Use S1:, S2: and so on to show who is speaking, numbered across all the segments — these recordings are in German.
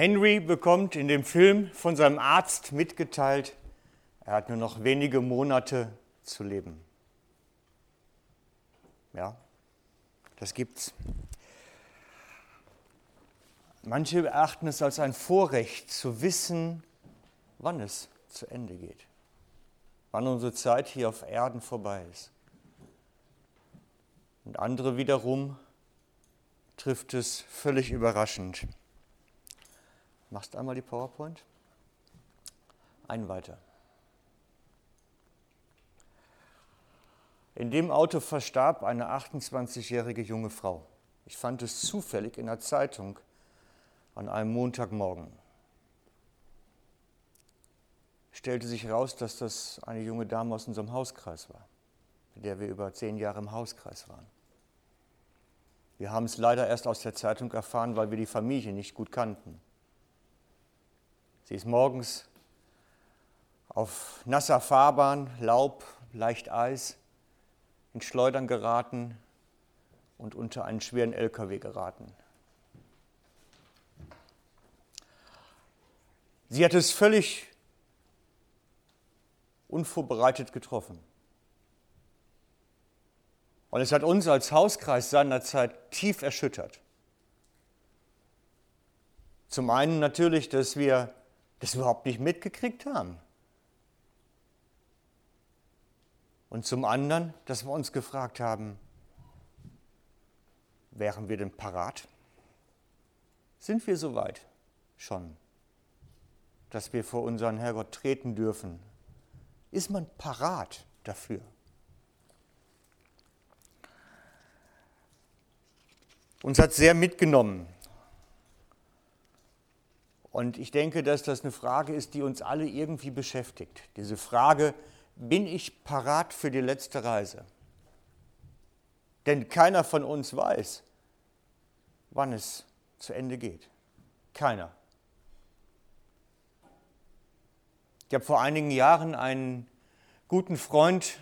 S1: Henry bekommt in dem Film von seinem Arzt mitgeteilt, er hat nur noch wenige Monate zu leben. Ja, das gibt's. Manche erachten es als ein Vorrecht zu wissen, wann es zu Ende geht, wann unsere Zeit hier auf Erden vorbei ist. Und andere wiederum trifft es völlig überraschend. Machst einmal die PowerPoint? Ein weiter. In dem Auto verstarb eine 28-jährige junge Frau. Ich fand es zufällig in der Zeitung an einem Montagmorgen. Stellte sich heraus, dass das eine junge Dame aus unserem Hauskreis war, mit der wir über zehn Jahre im Hauskreis waren. Wir haben es leider erst aus der Zeitung erfahren, weil wir die Familie nicht gut kannten. Sie ist morgens auf nasser Fahrbahn, Laub, leicht Eis, in Schleudern geraten und unter einen schweren LKW geraten. Sie hat es völlig unvorbereitet getroffen. Und es hat uns als Hauskreis seinerzeit tief erschüttert. Zum einen natürlich, dass wir das überhaupt nicht mitgekriegt haben. Und zum anderen, dass wir uns gefragt haben, wären wir denn parat? Sind wir soweit schon, dass wir vor unseren Herrgott treten dürfen? Ist man parat dafür? Uns hat sehr mitgenommen. Und ich denke, dass das eine Frage ist, die uns alle irgendwie beschäftigt. Diese Frage, bin ich parat für die letzte Reise? Denn keiner von uns weiß, wann es zu Ende geht. Keiner. Ich habe vor einigen Jahren einen guten Freund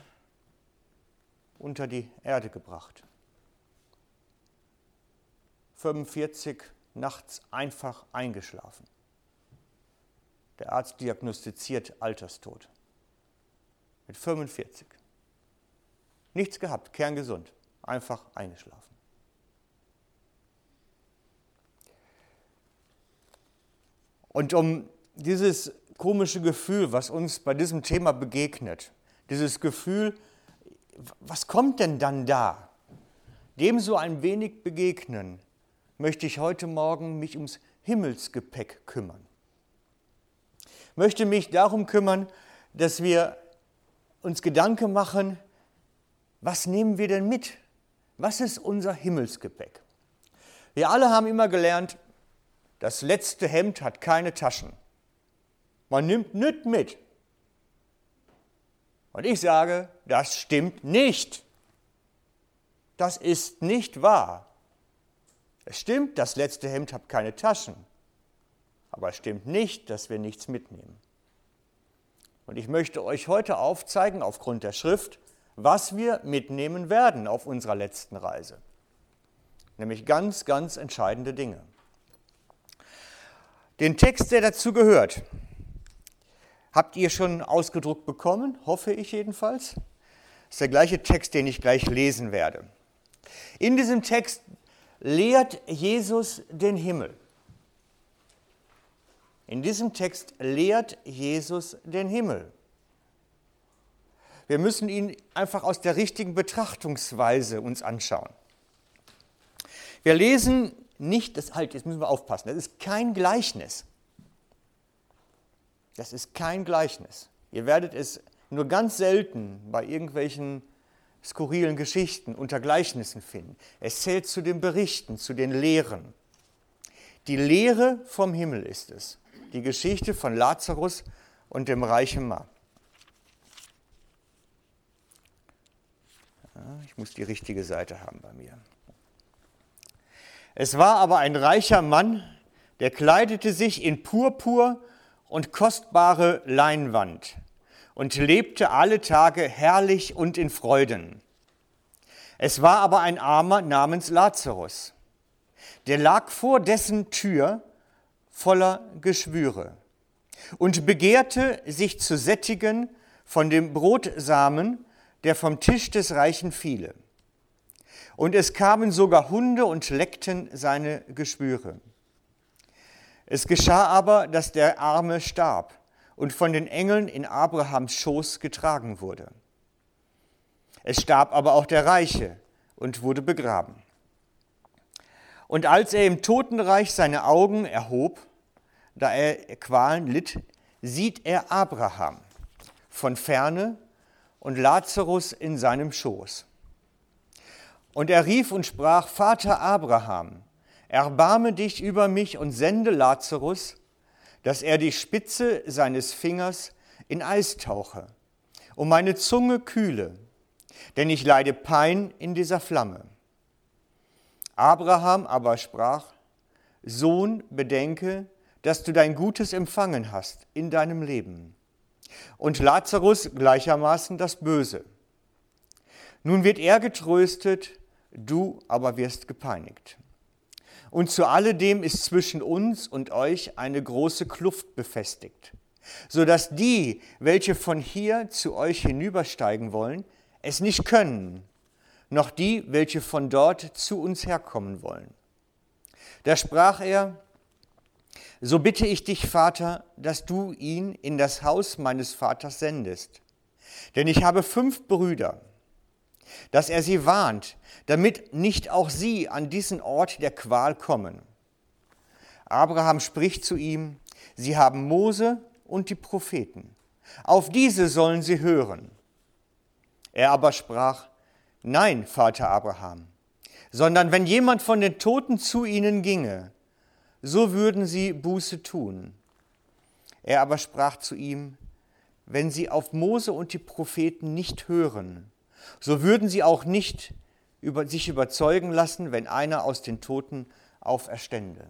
S1: unter die Erde gebracht. 45 nachts einfach eingeschlafen. Der Arzt diagnostiziert Alterstod. Mit 45. Nichts gehabt, kerngesund, einfach eingeschlafen. Und um dieses komische Gefühl, was uns bei diesem Thema begegnet, dieses Gefühl, was kommt denn dann da, dem so ein wenig begegnen, möchte ich heute Morgen mich ums Himmelsgepäck kümmern. Möchte mich darum kümmern, dass wir uns Gedanken machen, was nehmen wir denn mit? Was ist unser Himmelsgepäck? Wir alle haben immer gelernt, das letzte Hemd hat keine Taschen. Man nimmt nichts mit. Und ich sage, das stimmt nicht. Das ist nicht wahr. Es stimmt, das letzte Hemd hat keine Taschen, aber es stimmt nicht, dass wir nichts mitnehmen. Und ich möchte euch heute aufzeigen, aufgrund der Schrift, was wir mitnehmen werden auf unserer letzten Reise. Nämlich ganz, ganz entscheidende Dinge. Den Text, der dazu gehört, habt ihr schon ausgedruckt bekommen, hoffe ich jedenfalls. Das ist der gleiche Text, den ich gleich lesen werde. In diesem Text lehrt Jesus den Himmel. In diesem Text lehrt Jesus den Himmel. Wir müssen ihn einfach aus der richtigen Betrachtungsweise uns anschauen. Wir lesen nicht, das halt, jetzt müssen wir aufpassen, das ist kein Gleichnis. Das ist kein Gleichnis. Ihr werdet es nur ganz selten bei irgendwelchen skurrilen Geschichten unter Gleichnissen finden. Es zählt zu den Berichten, zu den Lehren. Die Lehre vom Himmel ist es. Die Geschichte von Lazarus und dem reichen Mann. ich muss die richtige Seite haben bei mir. Es war aber ein reicher Mann, der kleidete sich in Purpur und kostbare Leinwand und lebte alle Tage herrlich und in Freuden. Es war aber ein Armer namens Lazarus, der lag vor dessen Tür voller Geschwüre und begehrte, sich zu sättigen von dem Brotsamen, der vom Tisch des Reichen fiele. Und es kamen sogar Hunde und leckten seine Geschwüre. Es geschah aber, dass der Arme starb und von den Engeln in Abrahams Schoß getragen wurde. Es starb aber auch der Reiche und wurde begraben. Und als er im Totenreich seine Augen erhob, da er Qualen litt, sieht er Abraham von ferne und Lazarus in seinem Schoß. Und er rief und sprach, Vater Abraham, erbarme dich über mich und sende Lazarus, dass er die Spitze seines Fingers in Eis tauche und meine Zunge kühle, denn ich leide Pein in dieser Flamme. Abraham aber sprach, Sohn, bedenke, dass du dein Gutes empfangen hast in deinem Leben und Lazarus gleichermaßen das Böse. Nun wird er getröstet, du aber wirst gepeinigt. Und zu alledem ist zwischen uns und euch eine große Kluft befestigt, so dass die, welche von hier zu euch hinübersteigen wollen, es nicht können, noch die, welche von dort zu uns herkommen wollen. Da sprach er, so bitte ich dich, Vater, dass du ihn in das Haus meines Vaters sendest. Denn ich habe fünf Brüder, dass er sie warnt, damit nicht auch sie an diesen Ort der Qual kommen. Abraham spricht zu ihm, sie haben Mose und die Propheten. Auf diese sollen sie hören. Er aber sprach, nein, Vater Abraham, sondern wenn jemand von den Toten zu ihnen ginge, so würden sie Buße tun. Er aber sprach zu ihm, wenn sie auf Mose und die Propheten nicht hören, so würden sie auch nicht über, sich überzeugen lassen, wenn einer aus den Toten auferstände.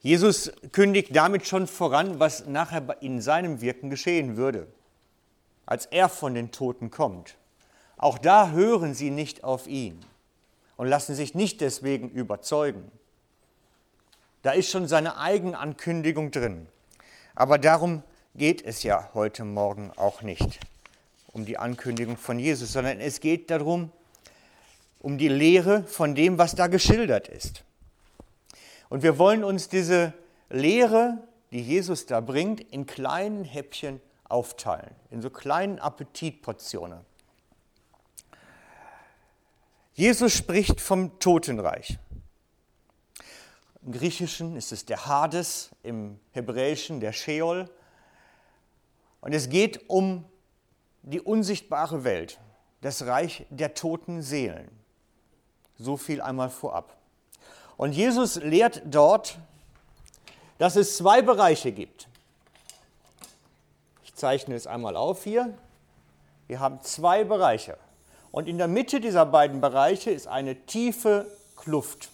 S1: Jesus kündigt damit schon voran, was nachher in seinem Wirken geschehen würde, als er von den Toten kommt. Auch da hören sie nicht auf ihn und lassen sich nicht deswegen überzeugen. Da ist schon seine Eigenankündigung drin. Aber darum geht es ja heute Morgen auch nicht, um die Ankündigung von Jesus, sondern es geht darum, um die Lehre von dem, was da geschildert ist. Und wir wollen uns diese Lehre, die Jesus da bringt, in kleinen Häppchen aufteilen, in so kleinen Appetitportionen. Jesus spricht vom Totenreich. Im Griechischen ist es der Hades, im Hebräischen der Sheol. Und es geht um die unsichtbare Welt, das Reich der toten Seelen. So viel einmal vorab. Und Jesus lehrt dort, dass es zwei Bereiche gibt. Ich zeichne es einmal auf hier. Wir haben zwei Bereiche. Und in der Mitte dieser beiden Bereiche ist eine tiefe Kluft.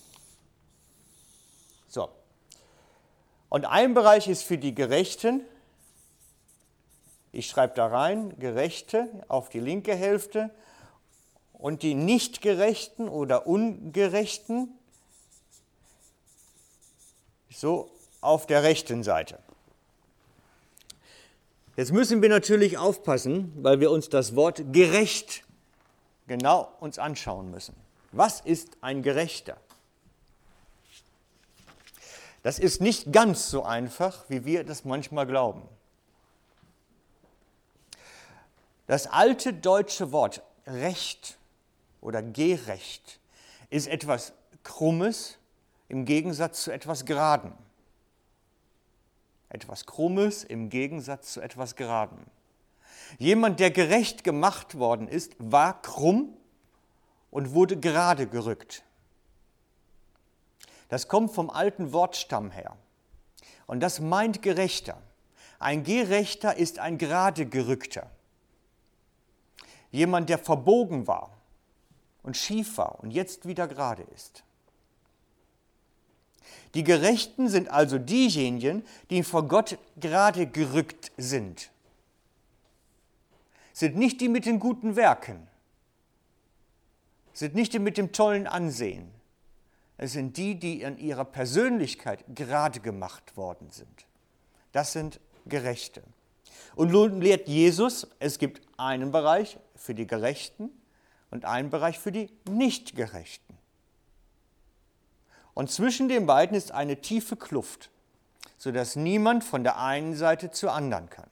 S1: So. Und ein Bereich ist für die Gerechten. Ich schreibe da rein, Gerechte auf die linke Hälfte. Und die Nichtgerechten oder Ungerechten so auf der rechten Seite. Jetzt müssen wir natürlich aufpassen, weil wir uns das Wort gerecht genau uns anschauen müssen. Was ist ein Gerechter? Das ist nicht ganz so einfach, wie wir das manchmal glauben. Das alte deutsche Wort Recht oder gerecht ist etwas Krummes im Gegensatz zu etwas Geraden. Etwas Krummes im Gegensatz zu etwas Geraden. Jemand, der gerecht gemacht worden ist, war krumm und wurde gerade gerückt. Das kommt vom alten Wortstamm her. Und das meint Gerechter. Ein Gerechter ist ein gerade gerückter. Jemand, der verbogen war und schief war und jetzt wieder gerade ist. Die Gerechten sind also diejenigen, die vor Gott gerade gerückt sind sind nicht die mit den guten Werken, sind nicht die mit dem tollen Ansehen, Es sind die, die in ihrer Persönlichkeit gerade gemacht worden sind. Das sind Gerechte. Und nun lehrt Jesus, es gibt einen Bereich für die Gerechten und einen Bereich für die Nichtgerechten. Und zwischen den beiden ist eine tiefe Kluft, sodass niemand von der einen Seite zur anderen kann.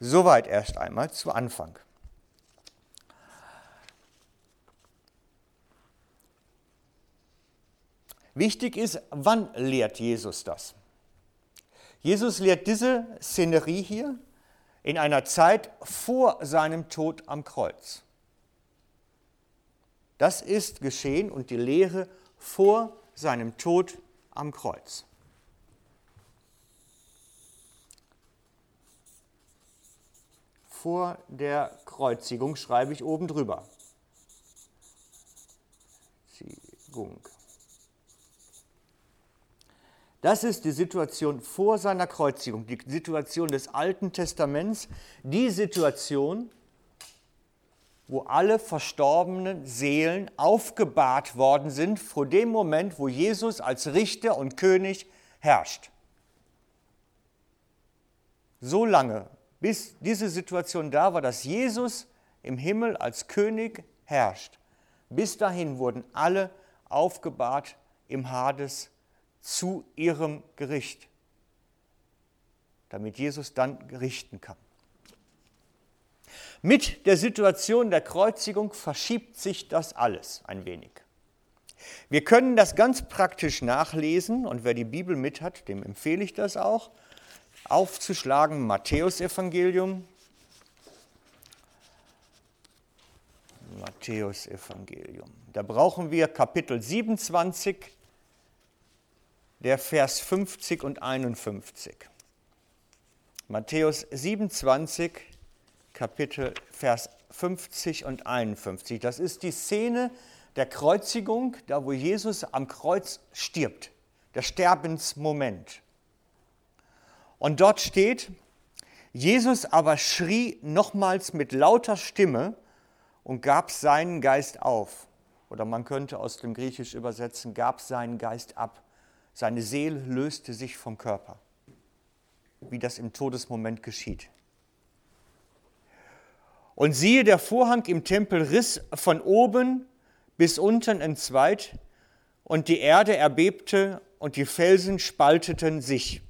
S1: Soweit erst einmal zu Anfang. Wichtig ist, wann lehrt Jesus das? Jesus lehrt diese Szenerie hier in einer Zeit vor seinem Tod am Kreuz. Das ist geschehen und die Lehre vor seinem Tod am Kreuz. Vor der Kreuzigung schreibe ich oben drüber. Das ist die Situation vor seiner Kreuzigung, die Situation des Alten Testaments, die Situation, wo alle verstorbenen Seelen aufgebahrt worden sind vor dem Moment, wo Jesus als Richter und König herrscht. So lange, bis diese Situation da war, dass Jesus im Himmel als König herrscht. Bis dahin wurden alle aufgebahrt im Hades zu ihrem Gericht, damit Jesus dann richten kann. Mit der Situation der Kreuzigung verschiebt sich das alles ein wenig. Wir können das ganz praktisch nachlesen und wer die Bibel mit hat, dem empfehle ich das auch, aufzuschlagen Matthäusevangelium. Matthäusevangelium. Da brauchen wir Kapitel 27, der Vers 50 und 51. Matthäus 27, Kapitel Vers 50 und 51. Das ist die Szene der Kreuzigung, da wo Jesus am Kreuz stirbt, der Sterbensmoment. Und dort steht, Jesus aber schrie nochmals mit lauter Stimme und gab seinen Geist auf. Oder man könnte aus dem Griechisch übersetzen, gab seinen Geist ab. Seine Seele löste sich vom Körper, wie das im Todesmoment geschieht. Und siehe, der Vorhang im Tempel riss von oben bis unten entzweit, und die Erde erbebte und die Felsen spalteten sich.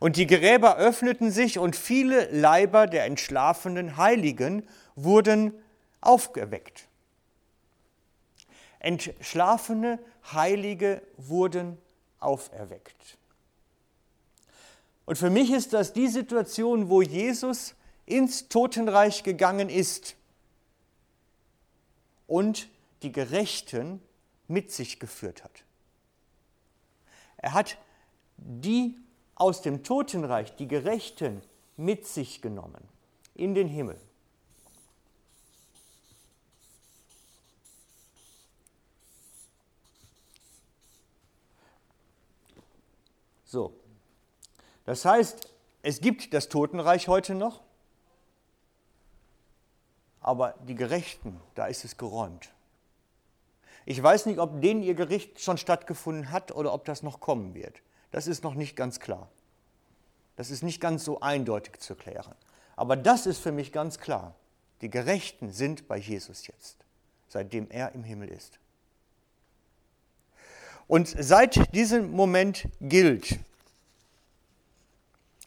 S1: Und die Gräber öffneten sich und viele Leiber der entschlafenen Heiligen wurden aufgeweckt. Entschlafene Heilige wurden auferweckt. Und für mich ist das die Situation, wo Jesus ins Totenreich gegangen ist und die Gerechten mit sich geführt hat. Er hat die aus dem Totenreich, die Gerechten, mit sich genommen in den Himmel. So, das heißt, es gibt das Totenreich heute noch, aber die Gerechten, da ist es geräumt. Ich weiß nicht, ob denen ihr Gericht schon stattgefunden hat oder ob das noch kommen wird. Das ist noch nicht ganz klar. Das ist nicht ganz so eindeutig zu klären. Aber das ist für mich ganz klar. Die Gerechten sind bei Jesus jetzt, seitdem er im Himmel ist. Und seit diesem Moment gilt,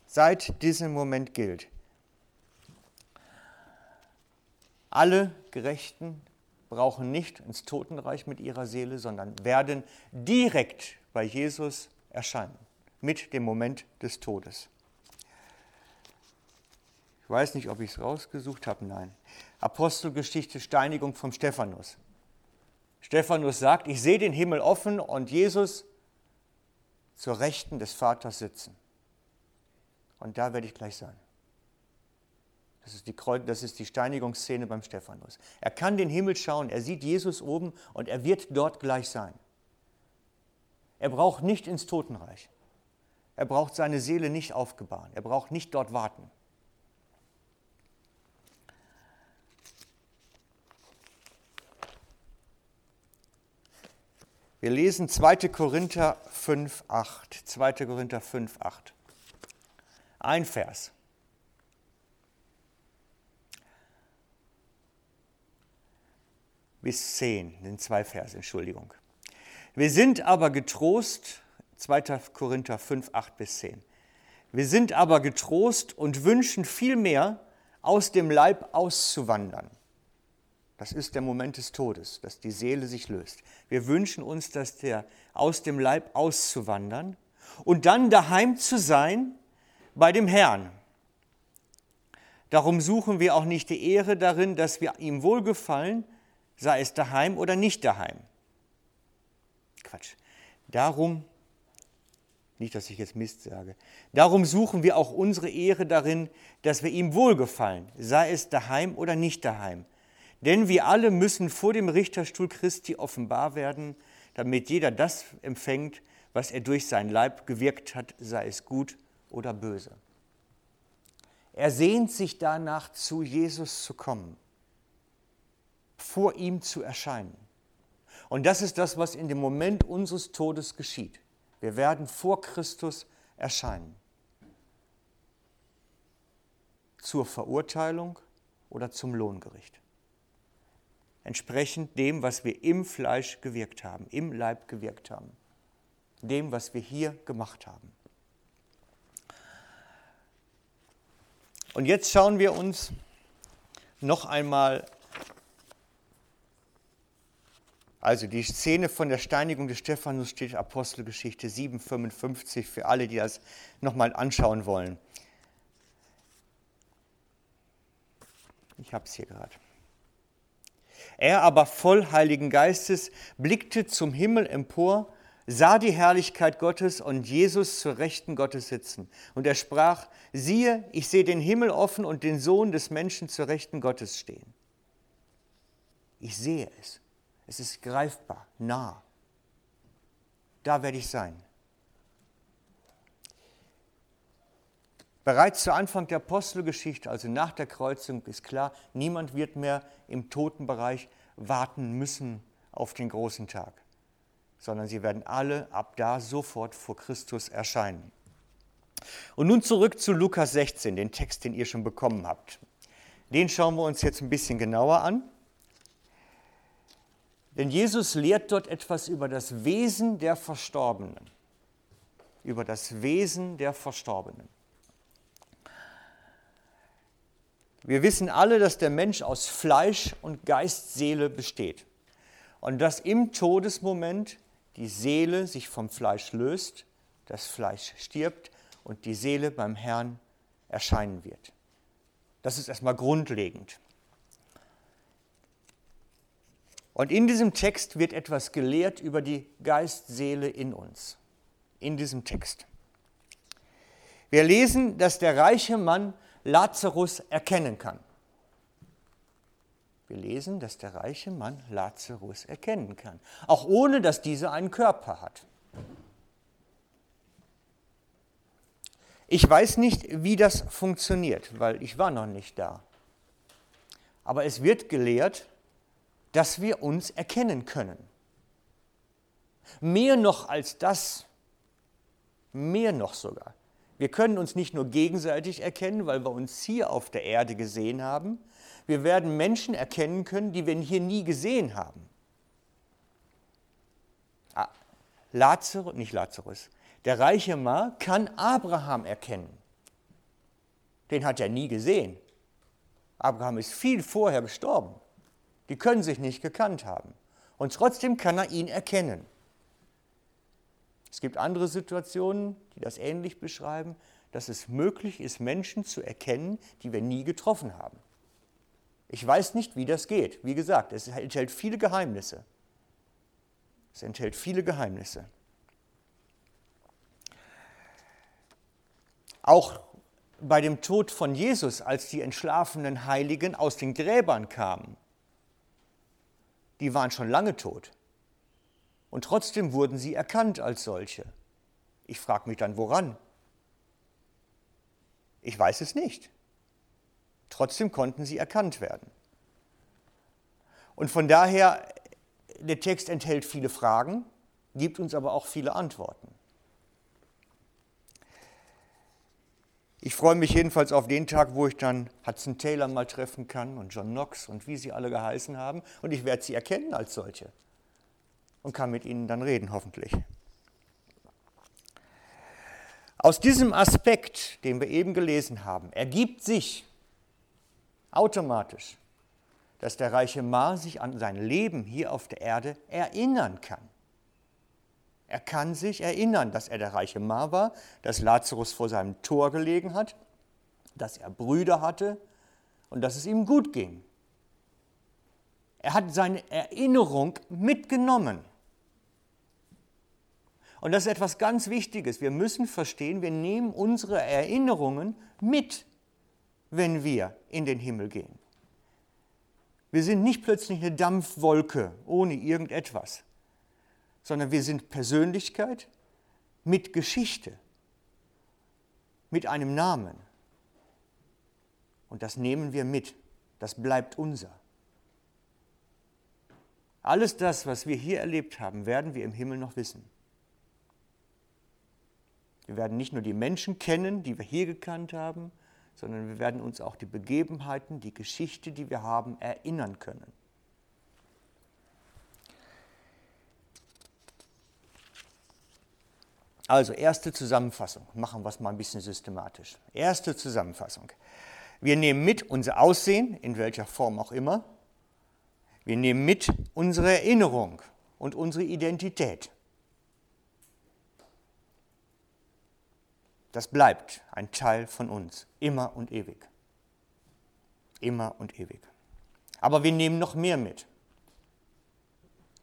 S1: seit diesem Moment gilt, alle Gerechten brauchen nicht ins Totenreich mit ihrer Seele, sondern werden direkt bei Jesus erscheinen, mit dem Moment des Todes. Ich weiß nicht, ob ich es rausgesucht habe, nein. Apostelgeschichte Steinigung vom Stephanus. Stephanus sagt, ich sehe den Himmel offen und Jesus zur Rechten des Vaters sitzen. Und da werde ich gleich sein. Das ist, die das ist die Steinigungsszene beim Stephanus. Er kann den Himmel schauen, er sieht Jesus oben und er wird dort gleich sein. Er braucht nicht ins Totenreich. Er braucht seine Seele nicht aufgebahren. Er braucht nicht dort warten. Wir lesen 2. Korinther 5, 8. 2. Korinther 5, 8. Ein Vers. Bis 10, sind zwei Verse, Entschuldigung. Wir sind aber getrost, 2. Korinther 5, 8 bis 10. Wir sind aber getrost und wünschen vielmehr, aus dem Leib auszuwandern. Das ist der Moment des Todes, dass die Seele sich löst. Wir wünschen uns, dass der aus dem Leib auszuwandern und dann daheim zu sein bei dem Herrn. Darum suchen wir auch nicht die Ehre darin, dass wir ihm wohlgefallen, sei es daheim oder nicht daheim. Quatsch. Darum nicht, dass ich jetzt Mist sage. Darum suchen wir auch unsere Ehre darin, dass wir ihm wohlgefallen, sei es daheim oder nicht daheim. Denn wir alle müssen vor dem Richterstuhl Christi offenbar werden, damit jeder das empfängt, was er durch sein Leib gewirkt hat, sei es gut oder böse. Er sehnt sich danach, zu Jesus zu kommen, vor ihm zu erscheinen. Und das ist das, was in dem Moment unseres Todes geschieht. Wir werden vor Christus erscheinen. Zur Verurteilung oder zum Lohngericht. Entsprechend dem, was wir im Fleisch gewirkt haben, im Leib gewirkt haben. Dem, was wir hier gemacht haben. Und jetzt schauen wir uns noch einmal Also die Szene von der Steinigung des Stephanus steht Apostelgeschichte 7,55 für alle, die das nochmal anschauen wollen. Ich habe es hier gerade. Er aber voll Heiligen Geistes blickte zum Himmel empor, sah die Herrlichkeit Gottes und Jesus zur Rechten Gottes sitzen. Und er sprach, siehe, ich sehe den Himmel offen und den Sohn des Menschen zur Rechten Gottes stehen. Ich sehe es. Es ist greifbar, nah. Da werde ich sein. Bereits zu Anfang der Apostelgeschichte, also nach der Kreuzung, ist klar, niemand wird mehr im Totenbereich warten müssen auf den großen Tag, sondern sie werden alle ab da sofort vor Christus erscheinen. Und nun zurück zu Lukas 16, den Text, den ihr schon bekommen habt. Den schauen wir uns jetzt ein bisschen genauer an. Denn Jesus lehrt dort etwas über das Wesen der Verstorbenen. Über das Wesen der Verstorbenen. Wir wissen alle, dass der Mensch aus Fleisch und Geist, Seele besteht. Und dass im Todesmoment die Seele sich vom Fleisch löst, das Fleisch stirbt und die Seele beim Herrn erscheinen wird. Das ist erstmal grundlegend. Und in diesem Text wird etwas gelehrt über die Geistseele in uns. In diesem Text. Wir lesen, dass der reiche Mann Lazarus erkennen kann. Wir lesen, dass der reiche Mann Lazarus erkennen kann, auch ohne dass dieser einen Körper hat. Ich weiß nicht, wie das funktioniert, weil ich war noch nicht da. Aber es wird gelehrt, dass wir uns erkennen können. Mehr noch als das, mehr noch sogar. Wir können uns nicht nur gegenseitig erkennen, weil wir uns hier auf der Erde gesehen haben, wir werden Menschen erkennen können, die wir hier nie gesehen haben. Ah, Lazarus, nicht Lazarus, der reiche Mann kann Abraham erkennen. Den hat er nie gesehen. Abraham ist viel vorher gestorben. Die können sich nicht gekannt haben. Und trotzdem kann er ihn erkennen. Es gibt andere Situationen, die das ähnlich beschreiben, dass es möglich ist, Menschen zu erkennen, die wir nie getroffen haben. Ich weiß nicht, wie das geht. Wie gesagt, es enthält viele Geheimnisse. Es enthält viele Geheimnisse. Auch bei dem Tod von Jesus, als die entschlafenen Heiligen aus den Gräbern kamen, die waren schon lange tot. Und trotzdem wurden sie erkannt als solche. Ich frage mich dann, woran? Ich weiß es nicht. Trotzdem konnten sie erkannt werden. Und von daher, der Text enthält viele Fragen, gibt uns aber auch viele Antworten. Ich freue mich jedenfalls auf den Tag, wo ich dann Hudson Taylor mal treffen kann und John Knox und wie sie alle geheißen haben. Und ich werde sie erkennen als solche und kann mit ihnen dann reden, hoffentlich. Aus diesem Aspekt, den wir eben gelesen haben, ergibt sich automatisch, dass der reiche Mar sich an sein Leben hier auf der Erde erinnern kann. Er kann sich erinnern, dass er der reiche Mar war, dass Lazarus vor seinem Tor gelegen hat, dass er Brüder hatte und dass es ihm gut ging. Er hat seine Erinnerung mitgenommen. Und das ist etwas ganz Wichtiges. Wir müssen verstehen, wir nehmen unsere Erinnerungen mit, wenn wir in den Himmel gehen. Wir sind nicht plötzlich eine Dampfwolke ohne irgendetwas sondern wir sind Persönlichkeit mit Geschichte, mit einem Namen. Und das nehmen wir mit, das bleibt unser. Alles das, was wir hier erlebt haben, werden wir im Himmel noch wissen. Wir werden nicht nur die Menschen kennen, die wir hier gekannt haben, sondern wir werden uns auch die Begebenheiten, die Geschichte, die wir haben, erinnern können. Also erste Zusammenfassung, machen wir es mal ein bisschen systematisch. Erste Zusammenfassung. Wir nehmen mit unser Aussehen, in welcher Form auch immer. Wir nehmen mit unsere Erinnerung und unsere Identität. Das bleibt ein Teil von uns, immer und ewig. Immer und ewig. Aber wir nehmen noch mehr mit.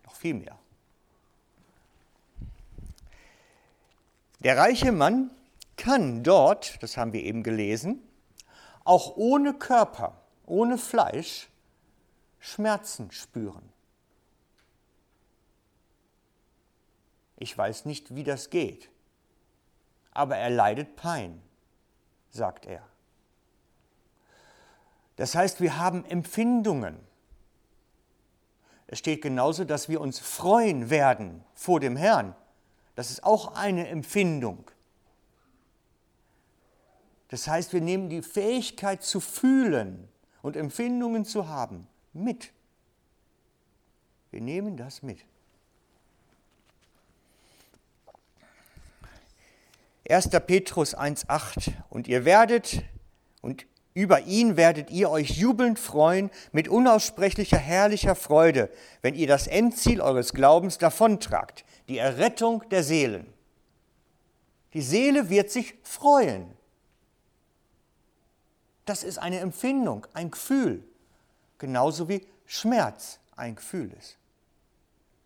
S1: Noch viel mehr. Der reiche Mann kann dort, das haben wir eben gelesen, auch ohne Körper, ohne Fleisch Schmerzen spüren. Ich weiß nicht, wie das geht, aber er leidet Pein, sagt er. Das heißt, wir haben Empfindungen. Es steht genauso, dass wir uns freuen werden vor dem Herrn. Das ist auch eine Empfindung. Das heißt, wir nehmen die Fähigkeit zu fühlen und Empfindungen zu haben mit. Wir nehmen das mit. 1. Petrus 1.8 Und ihr werdet, und über ihn werdet ihr euch jubelnd freuen mit unaussprechlicher herrlicher Freude, wenn ihr das Endziel eures Glaubens davontragt, die Errettung der Seelen. Die Seele wird sich freuen. Das ist eine Empfindung, ein Gefühl, genauso wie Schmerz ein Gefühl ist.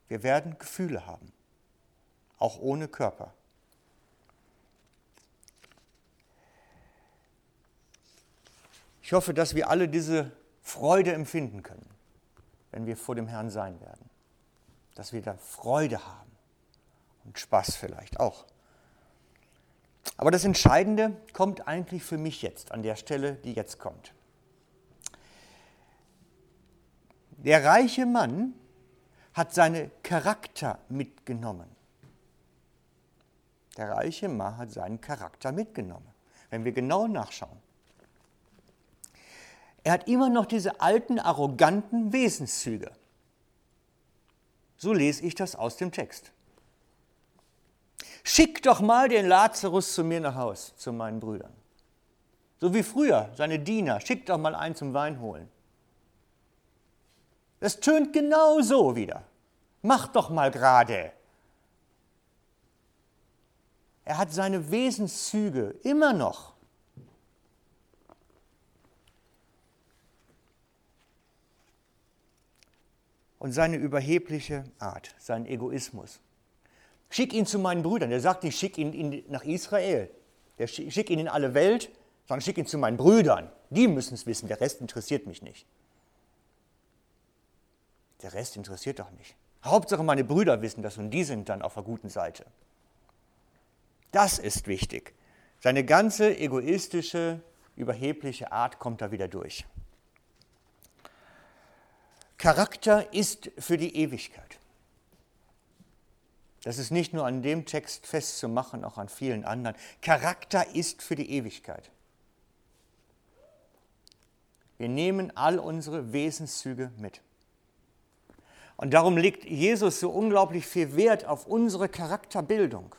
S1: Wir werden Gefühle haben, auch ohne Körper. Ich hoffe, dass wir alle diese Freude empfinden können, wenn wir vor dem Herrn sein werden. Dass wir da Freude haben und Spaß vielleicht auch. Aber das Entscheidende kommt eigentlich für mich jetzt, an der Stelle, die jetzt kommt. Der reiche Mann hat seinen Charakter mitgenommen. Der reiche Mann hat seinen Charakter mitgenommen. Wenn wir genau nachschauen. Er hat immer noch diese alten, arroganten Wesenszüge. So lese ich das aus dem Text. Schick doch mal den Lazarus zu mir nach Haus, zu meinen Brüdern. So wie früher, seine Diener, schick doch mal einen zum Wein holen. Das tönt genau so wieder. Mach doch mal gerade. Er hat seine Wesenszüge immer noch. Und seine überhebliche Art, sein Egoismus. Schick ihn zu meinen Brüdern. Der sagt nicht, schick ihn in, nach Israel. Der schick ihn in alle Welt, sondern schick ihn zu meinen Brüdern. Die müssen es wissen. Der Rest interessiert mich nicht. Der Rest interessiert doch nicht. Hauptsache meine Brüder wissen das und die sind dann auf der guten Seite. Das ist wichtig. Seine ganze egoistische, überhebliche Art kommt da wieder durch. Charakter ist für die Ewigkeit. Das ist nicht nur an dem Text festzumachen, auch an vielen anderen. Charakter ist für die Ewigkeit. Wir nehmen all unsere Wesenszüge mit. Und darum legt Jesus so unglaublich viel Wert auf unsere Charakterbildung.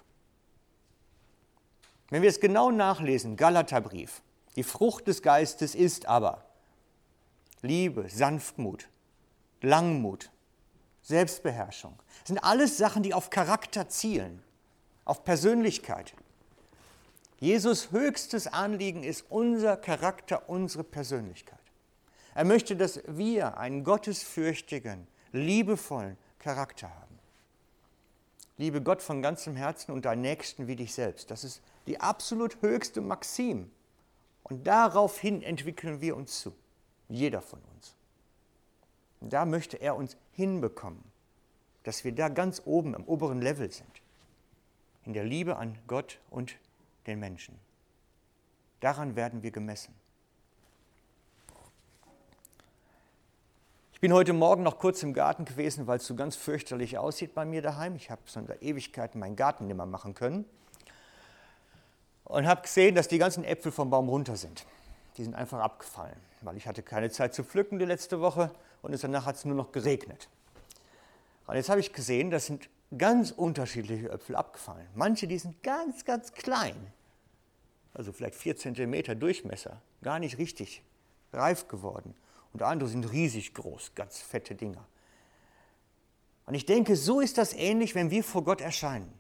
S1: Wenn wir es genau nachlesen, Galaterbrief, die Frucht des Geistes ist aber Liebe, Sanftmut, Langmut, Selbstbeherrschung. Das sind alles Sachen, die auf Charakter zielen, auf Persönlichkeit. Jesus höchstes Anliegen ist unser Charakter, unsere Persönlichkeit. Er möchte, dass wir einen gottesfürchtigen, liebevollen Charakter haben. Liebe Gott von ganzem Herzen und deinen Nächsten wie dich selbst. Das ist die absolut höchste Maxim. Und daraufhin entwickeln wir uns zu. Jeder von uns. Da möchte er uns hinbekommen, dass wir da ganz oben am oberen Level sind. In der Liebe an Gott und den Menschen. Daran werden wir gemessen. Ich bin heute Morgen noch kurz im Garten gewesen, weil es so ganz fürchterlich aussieht bei mir daheim. Ich habe so in der Ewigkeit meinen Garten nicht mehr machen können. Und habe gesehen, dass die ganzen Äpfel vom Baum runter sind. Die sind einfach abgefallen, weil ich hatte keine Zeit zu pflücken die letzte Woche und danach hat es nur noch geregnet. Und jetzt habe ich gesehen, das sind ganz unterschiedliche Äpfel abgefallen. Manche, die sind ganz, ganz klein, also vielleicht vier Zentimeter Durchmesser, gar nicht richtig reif geworden und andere sind riesig groß, ganz fette Dinger. Und ich denke, so ist das ähnlich, wenn wir vor Gott erscheinen.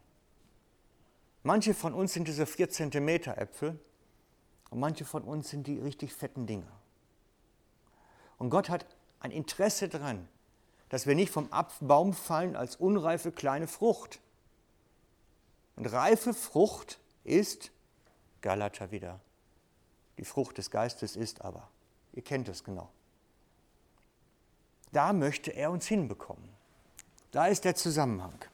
S1: Manche von uns sind diese 4 cm Äpfel und manche von uns sind die richtig fetten Dinger. Und Gott hat ein Interesse daran, dass wir nicht vom Baum fallen als unreife kleine Frucht. Und reife Frucht ist, Galater wieder, die Frucht des Geistes ist aber, ihr kennt es genau, da möchte er uns hinbekommen. Da ist der Zusammenhang.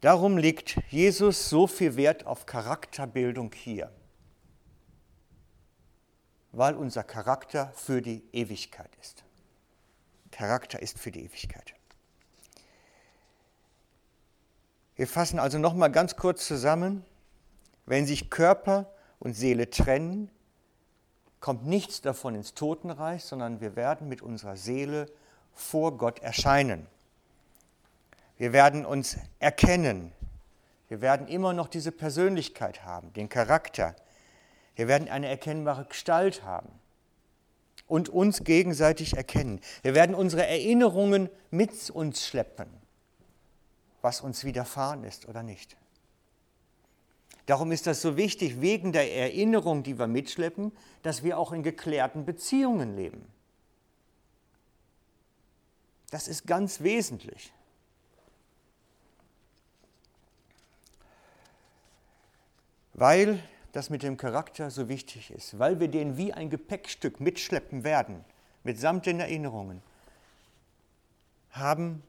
S1: Darum legt Jesus so viel Wert auf Charakterbildung hier, weil unser Charakter für die Ewigkeit ist. Charakter ist für die Ewigkeit. Wir fassen also nochmal ganz kurz zusammen. Wenn sich Körper und Seele trennen, kommt nichts davon ins Totenreich, sondern wir werden mit unserer Seele vor Gott erscheinen. Wir werden uns erkennen. Wir werden immer noch diese Persönlichkeit haben, den Charakter. Wir werden eine erkennbare Gestalt haben und uns gegenseitig erkennen. Wir werden unsere Erinnerungen mit uns schleppen, was uns widerfahren ist oder nicht. Darum ist das so wichtig, wegen der Erinnerung, die wir mitschleppen, dass wir auch in geklärten Beziehungen leben. Das ist ganz wesentlich. Weil das mit dem Charakter so wichtig ist, weil wir den wie ein Gepäckstück mitschleppen werden, mitsamt den Erinnerungen, haben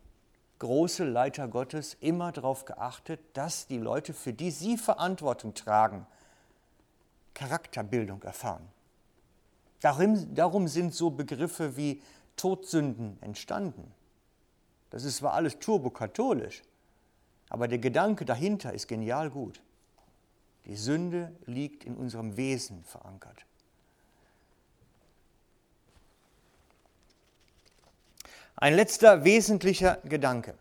S1: große Leiter Gottes immer darauf geachtet, dass die Leute, für die sie Verantwortung tragen, Charakterbildung erfahren. Darum, darum sind so Begriffe wie Todsünden entstanden. Das ist zwar alles turbokatholisch, aber der Gedanke dahinter ist genial gut. Die Sünde liegt in unserem Wesen verankert. Ein letzter wesentlicher Gedanke.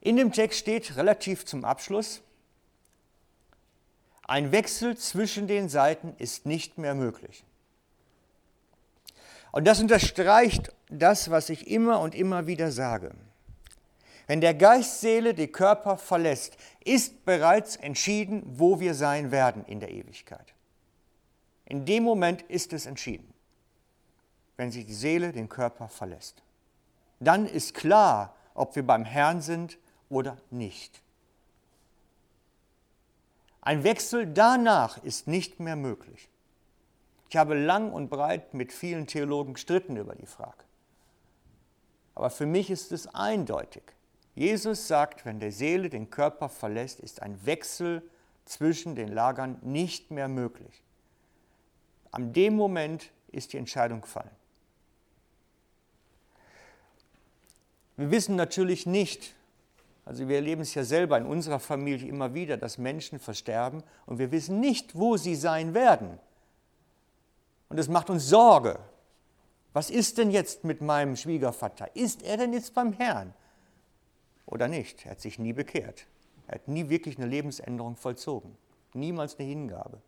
S1: In dem Text steht relativ zum Abschluss, ein Wechsel zwischen den Seiten ist nicht mehr möglich. Und das unterstreicht das, was ich immer und immer wieder sage. Wenn der Geist Seele den Körper verlässt, ist bereits entschieden, wo wir sein werden in der Ewigkeit. In dem Moment ist es entschieden wenn sich die Seele den Körper verlässt. Dann ist klar, ob wir beim Herrn sind oder nicht. Ein Wechsel danach ist nicht mehr möglich. Ich habe lang und breit mit vielen Theologen gestritten über die Frage. Aber für mich ist es eindeutig. Jesus sagt, wenn der Seele den Körper verlässt, ist ein Wechsel zwischen den Lagern nicht mehr möglich. An dem Moment ist die Entscheidung gefallen. Wir wissen natürlich nicht, also wir erleben es ja selber in unserer Familie immer wieder, dass Menschen versterben und wir wissen nicht, wo sie sein werden. Und es macht uns Sorge. Was ist denn jetzt mit meinem Schwiegervater? Ist er denn jetzt beim Herrn? Oder nicht? Er hat sich nie bekehrt. Er hat nie wirklich eine Lebensänderung vollzogen. Niemals eine Hingabe.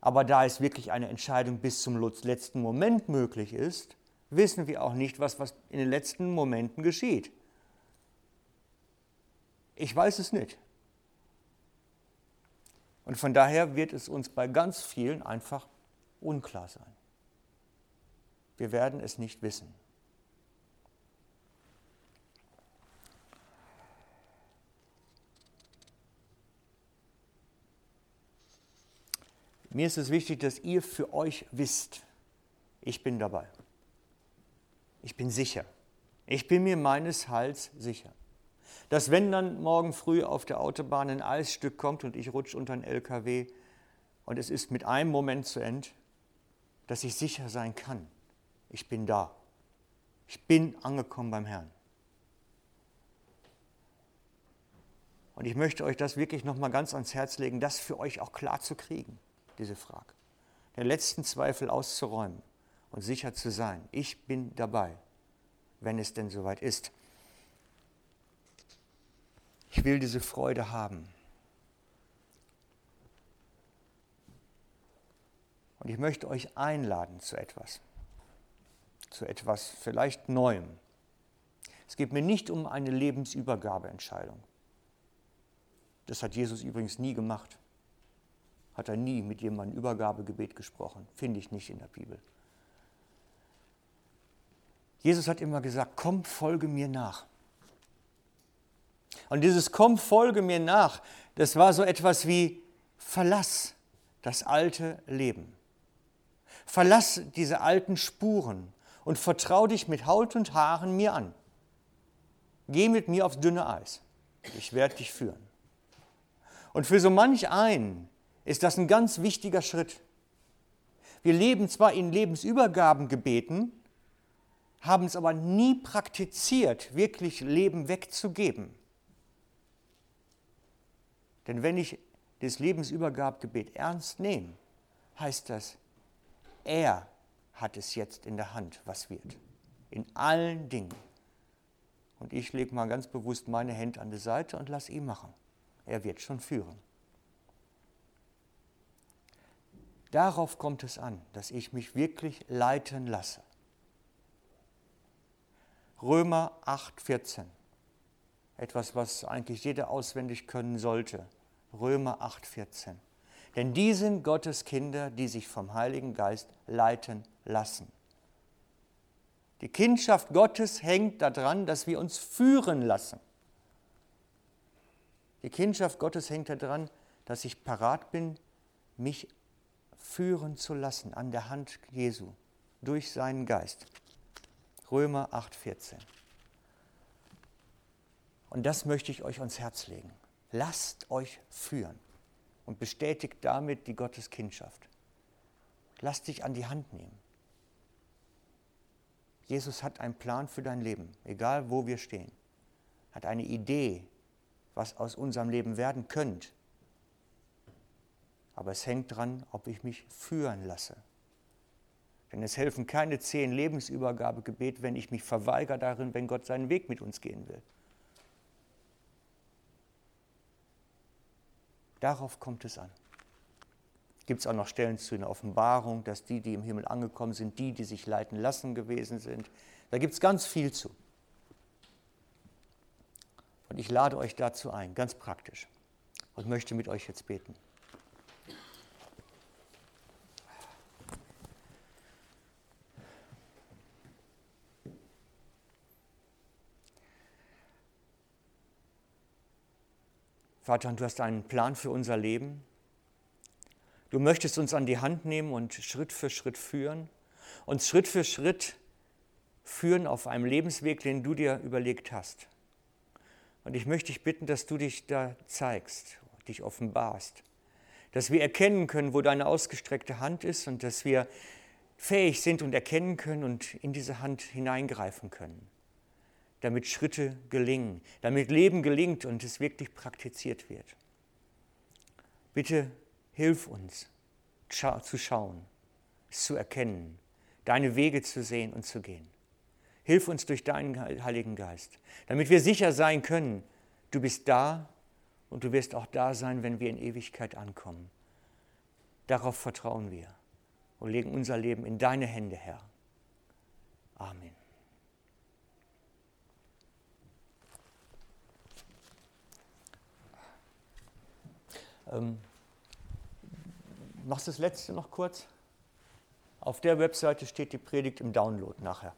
S1: Aber da es wirklich eine Entscheidung bis zum letzten Moment möglich ist, wissen wir auch nicht, was, was in den letzten Momenten geschieht. Ich weiß es nicht. Und von daher wird es uns bei ganz vielen einfach unklar sein. Wir werden es nicht wissen. Mir ist es wichtig, dass ihr für euch wisst, ich bin dabei. Ich bin sicher. Ich bin mir meines Heils sicher. Dass wenn dann morgen früh auf der Autobahn ein Eisstück kommt und ich rutsche unter einen LKW und es ist mit einem Moment zu Ende, dass ich sicher sein kann. Ich bin da. Ich bin angekommen beim Herrn. Und ich möchte euch das wirklich nochmal ganz ans Herz legen, das für euch auch klar zu kriegen, diese Frage. Den letzten Zweifel auszuräumen und sicher zu sein, ich bin dabei, wenn es denn soweit ist. Ich will diese Freude haben. Und ich möchte euch einladen zu etwas, zu etwas vielleicht Neuem. Es geht mir nicht um eine Lebensübergabeentscheidung. Das hat Jesus übrigens nie gemacht. Hat er nie mit jemandem Übergabegebet gesprochen. Finde ich nicht in der Bibel. Jesus hat immer gesagt, komm, folge mir nach. Und dieses komm, folge mir nach, das war so etwas wie verlass das alte Leben. Verlass diese alten Spuren und vertrau dich mit Haut und Haaren mir an. Geh mit mir aufs dünne Eis. Ich werde dich führen. Und für so manch einen ist das ein ganz wichtiger Schritt. Wir leben zwar in Lebensübergabengebeten, haben es aber nie praktiziert, wirklich Leben wegzugeben. Denn wenn ich das Lebensübergabegebet ernst nehme, heißt das, er hat es jetzt in der Hand, was wird. In allen Dingen. Und ich lege mal ganz bewusst meine Hände an die Seite und lasse ihn machen. Er wird schon führen. Darauf kommt es an, dass ich mich wirklich leiten lasse. Römer 8,14. Etwas, was eigentlich jeder auswendig können sollte. Römer 8,14. Denn die sind Gottes Kinder, die sich vom Heiligen Geist leiten lassen. Die Kindschaft Gottes hängt daran, dass wir uns führen lassen. Die Kindschaft Gottes hängt daran, dass ich parat bin, mich führen zu lassen an der Hand Jesu durch seinen Geist. Römer 8:14. Und das möchte ich euch ans Herz legen. Lasst euch führen und bestätigt damit die Gotteskindschaft. Lasst dich an die Hand nehmen. Jesus hat einen Plan für dein Leben, egal wo wir stehen. Hat eine Idee, was aus unserem Leben werden könnte. Aber es hängt daran, ob ich mich führen lasse. Denn es helfen keine zehn Lebensübergabegebet, wenn ich mich verweigere darin, wenn Gott seinen Weg mit uns gehen will. Darauf kommt es an. Gibt es auch noch Stellen zu in der Offenbarung, dass die, die im Himmel angekommen sind, die, die sich leiten lassen gewesen sind. Da gibt es ganz viel zu. Und ich lade euch dazu ein, ganz praktisch, und möchte mit euch jetzt beten. Vater, du hast einen Plan für unser Leben. Du möchtest uns an die Hand nehmen und Schritt für Schritt führen, uns Schritt für Schritt führen auf einem Lebensweg, den du dir überlegt hast. Und ich möchte dich bitten, dass du dich da zeigst, dich offenbarst, dass wir erkennen können, wo deine ausgestreckte Hand ist und dass wir fähig sind und erkennen können und in diese Hand hineingreifen können. Damit Schritte gelingen, damit Leben gelingt und es wirklich praktiziert wird. Bitte hilf uns zu schauen, es zu erkennen, deine Wege zu sehen und zu gehen. Hilf uns durch deinen Heiligen Geist, damit wir sicher sein können, du bist da und du wirst auch da sein, wenn wir in Ewigkeit ankommen. Darauf vertrauen wir und legen unser Leben in deine Hände, Herr. Amen. Ähm, machst du das letzte noch kurz? Auf der Webseite steht die Predigt im Download nachher.